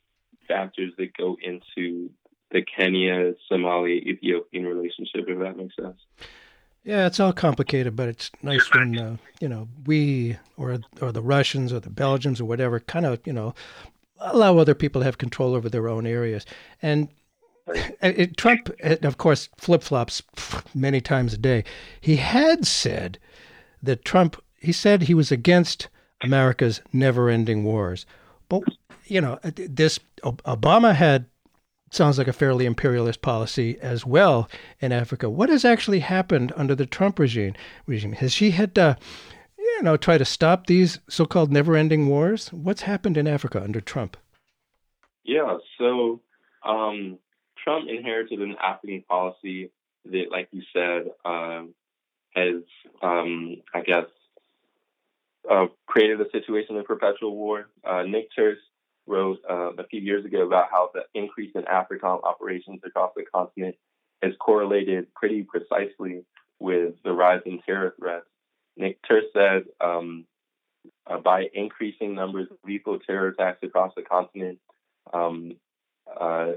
factors that go into the Kenya Somali Ethiopian relationship, if that makes sense. Yeah, it's all complicated, but it's nice when uh, you know we or or the Russians or the Belgians or whatever kind of you know allow other people to have control over their own areas. And it, Trump, of course, flip flops many times a day. He had said that Trump, he said he was against America's never ending wars. But, you know, this Obama had sounds like a fairly imperialist policy as well in Africa. What has actually happened under the Trump regime? Regime has she had, uh, you know, try to stop these so-called never-ending wars? What's happened in Africa under Trump? Yeah, so um, Trump inherited an African policy that, like you said, uh, has, um, I guess, uh, created a situation of perpetual war. Uh, Nick Turse wrote uh, a few years ago about how the increase in AFRICOM operations across the continent has correlated pretty precisely with the rise in terror threats. Nick Turse said um, uh, by increasing numbers of lethal terror attacks across the continent, um, uh,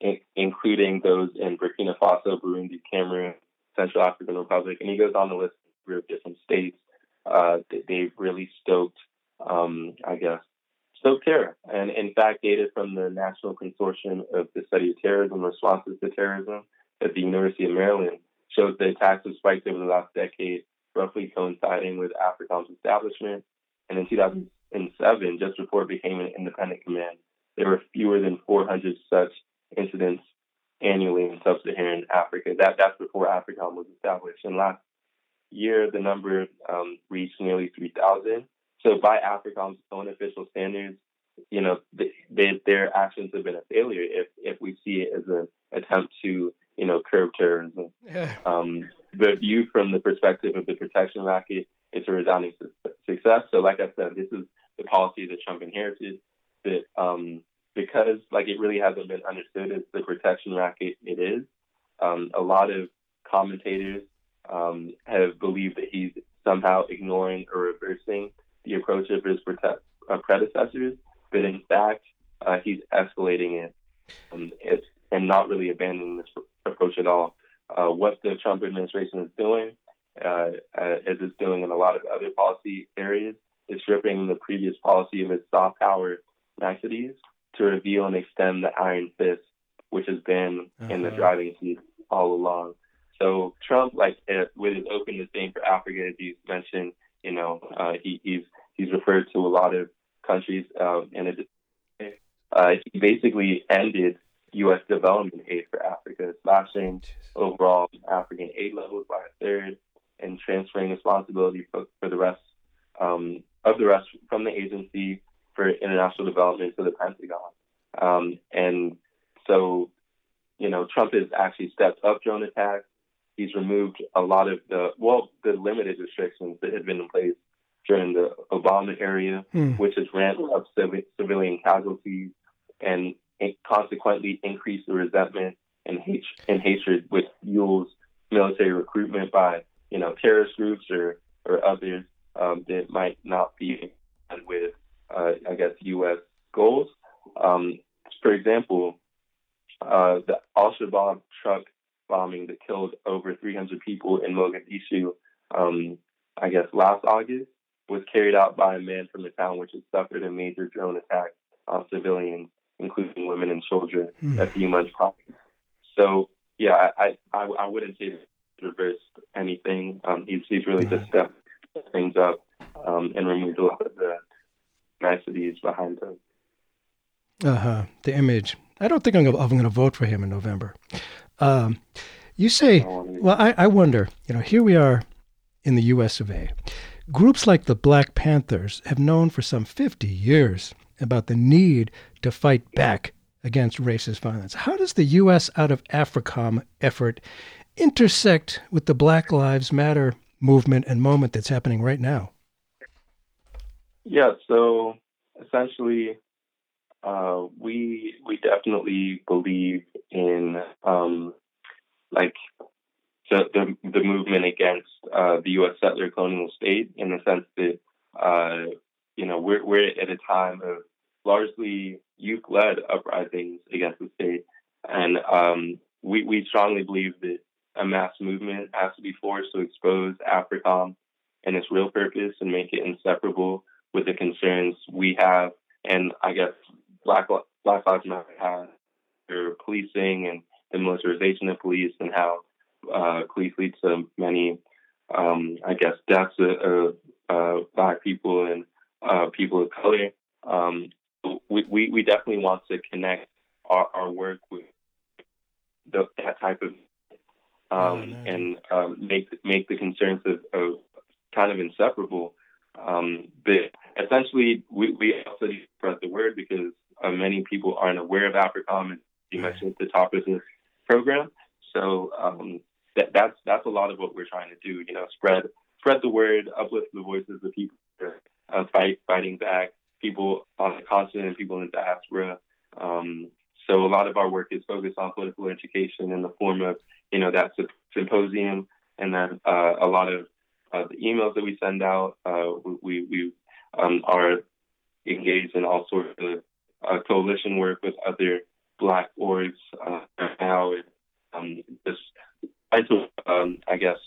in- including those in Burkina Faso, Burundi, Cameroon, Central African Republic, and he goes on to list a of different states. Uh, they've really stoked, um, I guess, stoked terror. And in fact, data from the National Consortium of the Study of Terrorism Responses to Terrorism at the University of Maryland shows that attacks have spiked over the last decade, roughly coinciding with AFRICOM's establishment. And in 2007, just before it became an independent command, there were fewer than 400 such incidents annually in sub-Saharan Africa. That that's before AFRICOM was established. And last year, the number um, reached nearly 3,000. So by AFRICOM's own official standards, you know, they, they, their actions have been a failure if if we see it as an attempt to, you know, curb terrorism. Yeah. Um, the view from the perspective of the protection racket, it's a resounding su- success. So, like I said, this is the policy that Trump inherited. That um, because like it really hasn't been understood as the protection racket it is. Um, a lot of commentators um, have believed that he's somehow ignoring or reversing the approach of his uh, predecessors, but in fact, uh, he's escalating it um, and not really abandoning this approach at all. Uh, what the Trump administration is doing, uh, uh, as it's doing in a lot of other policy areas, is stripping the previous policy of its soft power niceties to reveal and extend the iron fist, which has been uh-huh. in the uh-huh. driving seat all along. So Trump, like uh, with his openness disdain for Africa, as you mentioned, you know, uh, he, he's he's referred to a lot of countries, um, and it, uh, he basically ended U.S. development aid for Africa, slashing overall African aid levels by a third, and transferring responsibility for, for the rest um, of the rest from the agency for international development to the Pentagon. Um, and so, you know, Trump has actually stepped up drone attacks. He's removed a lot of the, well, the limited restrictions that had been in place during the Obama era, hmm. which has ramped up civilian casualties and consequently increased the resentment and, hate- and hatred, which fuels military recruitment by, you know, terrorist groups or, or others um, that might not be with uh, I guess, U.S. goals. Um, for example, uh, the Al Shabaab truck bombing that killed over 300 people in Mogadishu, um, I guess, last August, was carried out by a man from the town which had suffered a major drone attack on civilians, including women and children, mm. a few months prior. So, yeah, I, I, I wouldn't say reversed anything. Um, he's, he's really just stepped things up um, and removed a lot of the niceties behind him. Uh huh. The image. I don't think I'm going to vote for him in November. Um, you say, well, I, I wonder, you know, here we are in the US of A. Groups like the Black Panthers have known for some 50 years about the need to fight back against racist violence. How does the U.S. out of AFRICOM effort intersect with the Black Lives Matter movement and moment that's happening right now? Yeah, so essentially, uh, we we definitely believe in um, like the, the, the movement against uh, the U.S. settler colonial state in the sense that uh, you know we're we're at a time of largely youth-led uprisings against the state, and um, we we strongly believe that a mass movement has to be forced to expose AFRICOM and its real purpose and make it inseparable with the concerns we have, and I guess Black Black Lives Matter has policing and the militarization of police and how uh, police lead to many, um, I guess, deaths of uh, black people and uh, people of color. Um, we, we, we definitely want to connect our, our work with the, that type of um, oh, and um, make make the concerns of, of kind of inseparable. Um, but essentially, we, we also need to spread the word because uh, many people aren't aware of AFRICOM, as you mentioned at the top this program. So um, that, that's that's a lot of what we're trying to do. You know, spread spread the word, uplift the voices of people uh, fight fighting back, people on the continent, and people in the diaspora. Um, so a lot of our work is focused on political education in the form of, you know, that symposium, and then uh, a lot of uh, the emails that we send out. Uh, we we um, are engaged in all sorts of uh, coalition work with other Black orgs uh, now. Um, just to, um, I guess,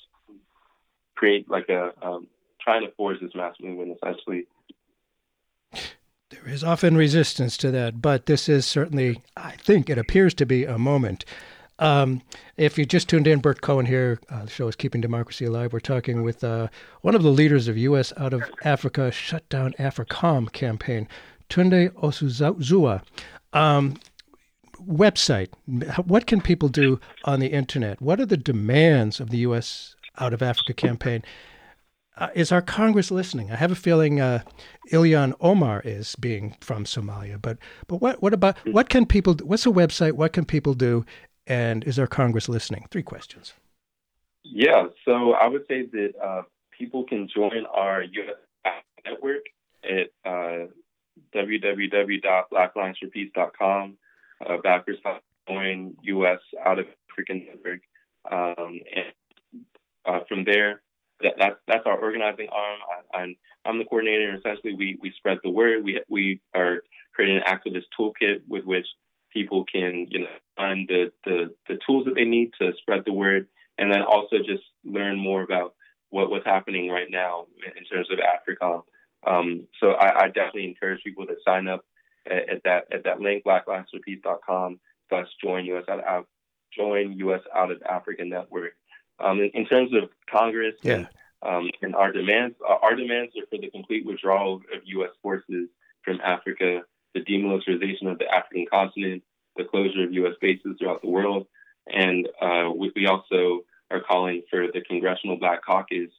create like a um, trying to force this mass movement essentially. There is often resistance to that, but this is certainly, I think, it appears to be a moment. Um, if you just tuned in, Bert Cohen here. Uh, the show is Keeping Democracy Alive. We're talking with uh, one of the leaders of U.S. Out of Africa Shutdown AFRICOM campaign, Tunde Osazua. Um, website. What can people do on the internet? What are the demands of the U.S. Out of Africa campaign? Uh, is our Congress listening? I have a feeling uh, Ilhan Omar is being from Somalia, but but what what about what can people? What's a website? What can people do? And is our Congress listening? Three questions. Yeah, so I would say that uh, people can join our U.S. network at www.blackallianceforpeace.com uh, backers U.S. out of African network, um, and uh, from there that, that's that's our organizing arm. I, I'm, I'm the coordinator, and essentially we we spread the word. We we are creating an activist toolkit with which people can you know find the, the the tools that they need to spread the word, and then also just learn more about what what's happening right now in terms of Africa. Um, so I, I, definitely encourage people to sign up at, at that at that link blackallianceforpeace.com slash join us out of join us out of Africa network. Um, in, in, terms of Congress yeah. and, um, and our demands, uh, our demands are for the complete withdrawal of U.S. forces from Africa, the demilitarization of the African continent, the closure of U.S. bases throughout the world, and uh, we, we, also are calling for the Congressional Black Caucus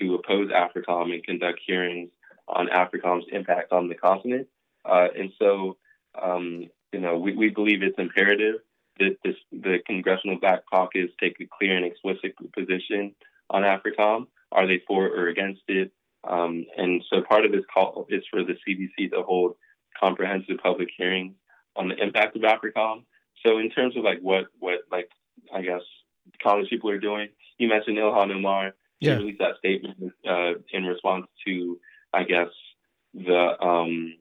to oppose AFRICOM and conduct hearings on AFRICOM's impact on the continent. Uh, and so, um, you know, we, we believe it's imperative that this, the Congressional Black Caucus take a clear and explicit position on AFRICOM. Are they for or against it? Um, and so part of this call is for the CBC to hold comprehensive public hearings on the impact of AFRICOM. So in terms of like what what like I guess college people are doing, you mentioned Ilhan Omar. She yeah. released that statement uh, in response to I guess the um,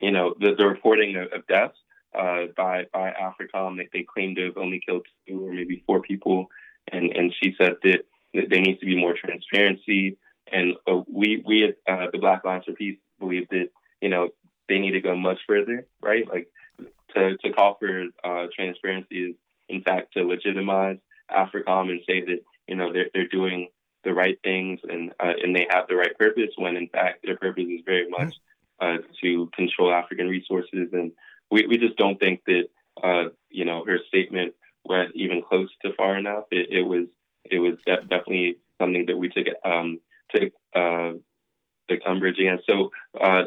you know the, the reporting of, of deaths uh, by by AFRICOM. They, they claim to have only killed two or maybe four people, and and she said that, that there needs to be more transparency. And uh, we we at uh, the Black Alliance for Peace believe that you know they need to go much further, right? Like to to call for uh, transparency is in fact to legitimize AFRICOM and say that you know they're they're doing the right things and uh, and they have the right purpose when in fact their purpose is very much uh, to control African resources and we, we just don't think that uh, you know her statement went even close to far enough. It, it was it was de- definitely something that we took um, took uh, took umbrage against. So uh,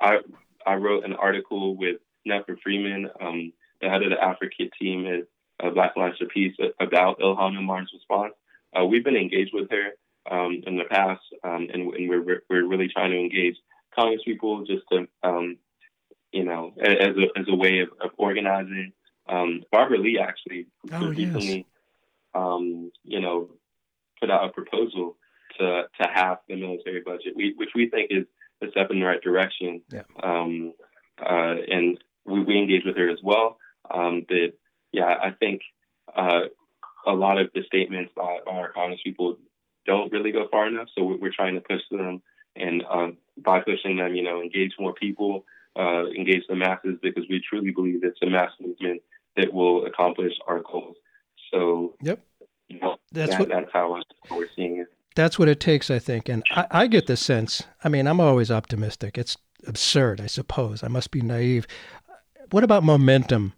I I wrote an article with Netfa Freeman, um, the head of the Africa team at uh, Black Alliance for Peace, about Ilhan Omar's response. Uh, we've been engaged with her um, in the past, um, and, and, we're we're really trying to engage Congress people just to um, you know, as a as a way of, of organizing. Um, Barbara Lee actually oh, recently, yes. um, you know, put out a proposal to to half the military budget, we, which we think is a step in the right direction. Yeah. Um, uh, and we, we engage with her as well. Um, that yeah, I think uh, a lot of the statements by, by our Congress people don't really go far enough. So we're, we're trying to push them, and um, by pushing them, you know, engage more people, uh, engage the masses because we truly believe it's a mass movement that will accomplish our goals. So, yep, you know, that's that, what that's how we're seeing it. That's what it takes, I think. And I, I get the sense. I mean, I'm always optimistic. It's absurd, I suppose. I must be naive. What about momentum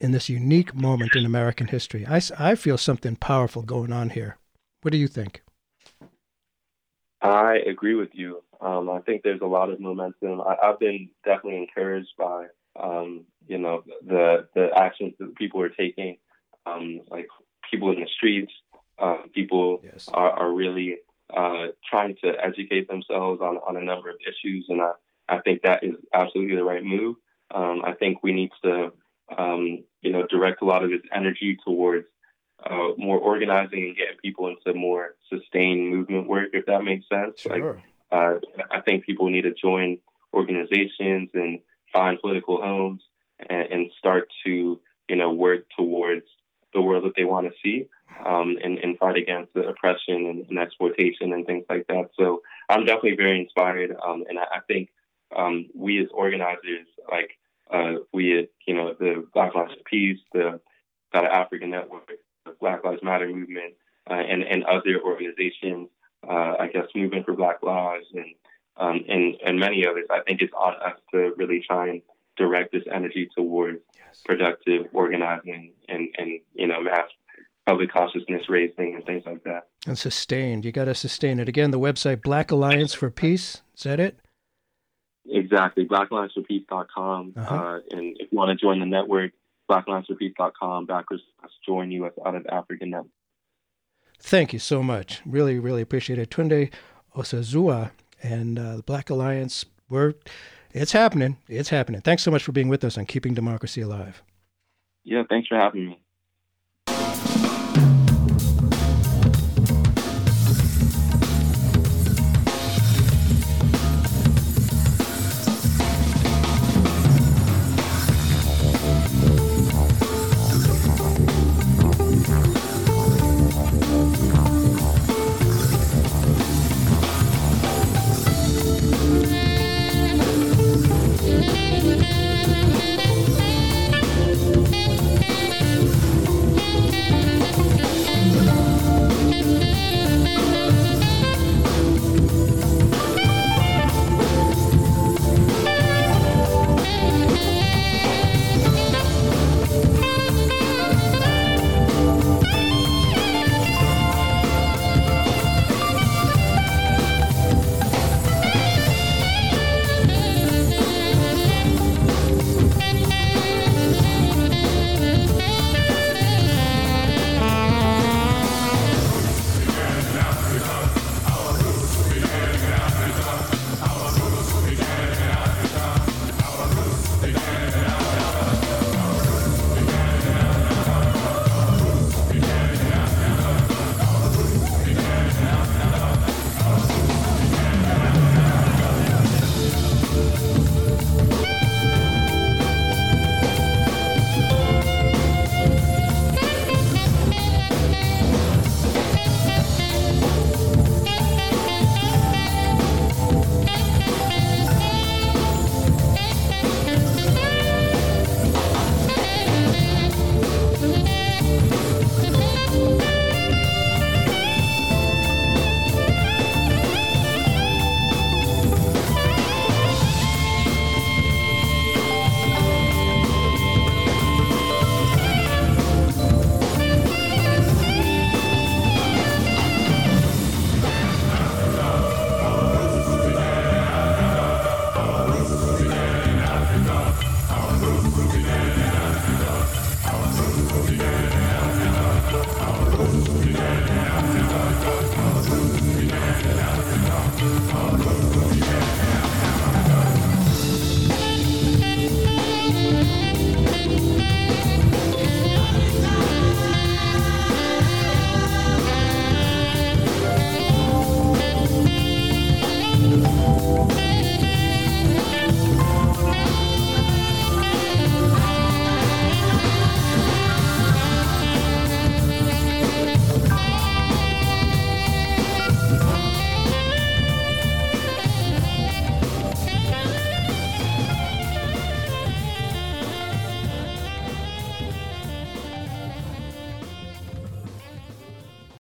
in this unique moment in American history? I, I feel something powerful going on here. What do you think? I agree with you. Um, I think there's a lot of momentum. I, have been definitely encouraged by, um, you know, the the actions that people are taking, um, like people in the streets. Uh, people yes. are, are, really uh, trying to educate themselves on, on a number of issues, and I, I think that is absolutely the right move. Um, I think we need to, um, you know, direct a lot of this energy towards uh, more organizing and getting people into more sustained movement work, if that makes sense. Sure. Like, uh, I think people need to join organizations and find political homes and, and start to, you know, work towards the world that they want to see um, and, and, fight against the oppression and, and, exploitation and things like that. So I'm definitely very inspired, um, and I, I think um, we as organizers, like uh, we at you know the Black Alliance for Peace, the South African Network, the Black Lives Matter movement, uh, and and other organizations, uh, I guess Movement for Black Lives and um, and and many others. I think it's on us to really try and direct this energy towards yes. productive organizing and and you know mass public consciousness raising and things like that. And sustained. You got to sustain it. Again, the website Black Alliance for Peace. Is that it? Exactly. BlackAllianceForPeace.com. Uh-huh. Uh, and if you want to join the network, BlackAllianceForPeace.com backwards join you out of African Network. Thank you so much. Really, really appreciate it. Tunde Osazua and uh, the Black Alliance. We're, it's happening. It's happening. Thanks so much for being with us on Keeping Democracy Alive. Yeah, thanks for having me.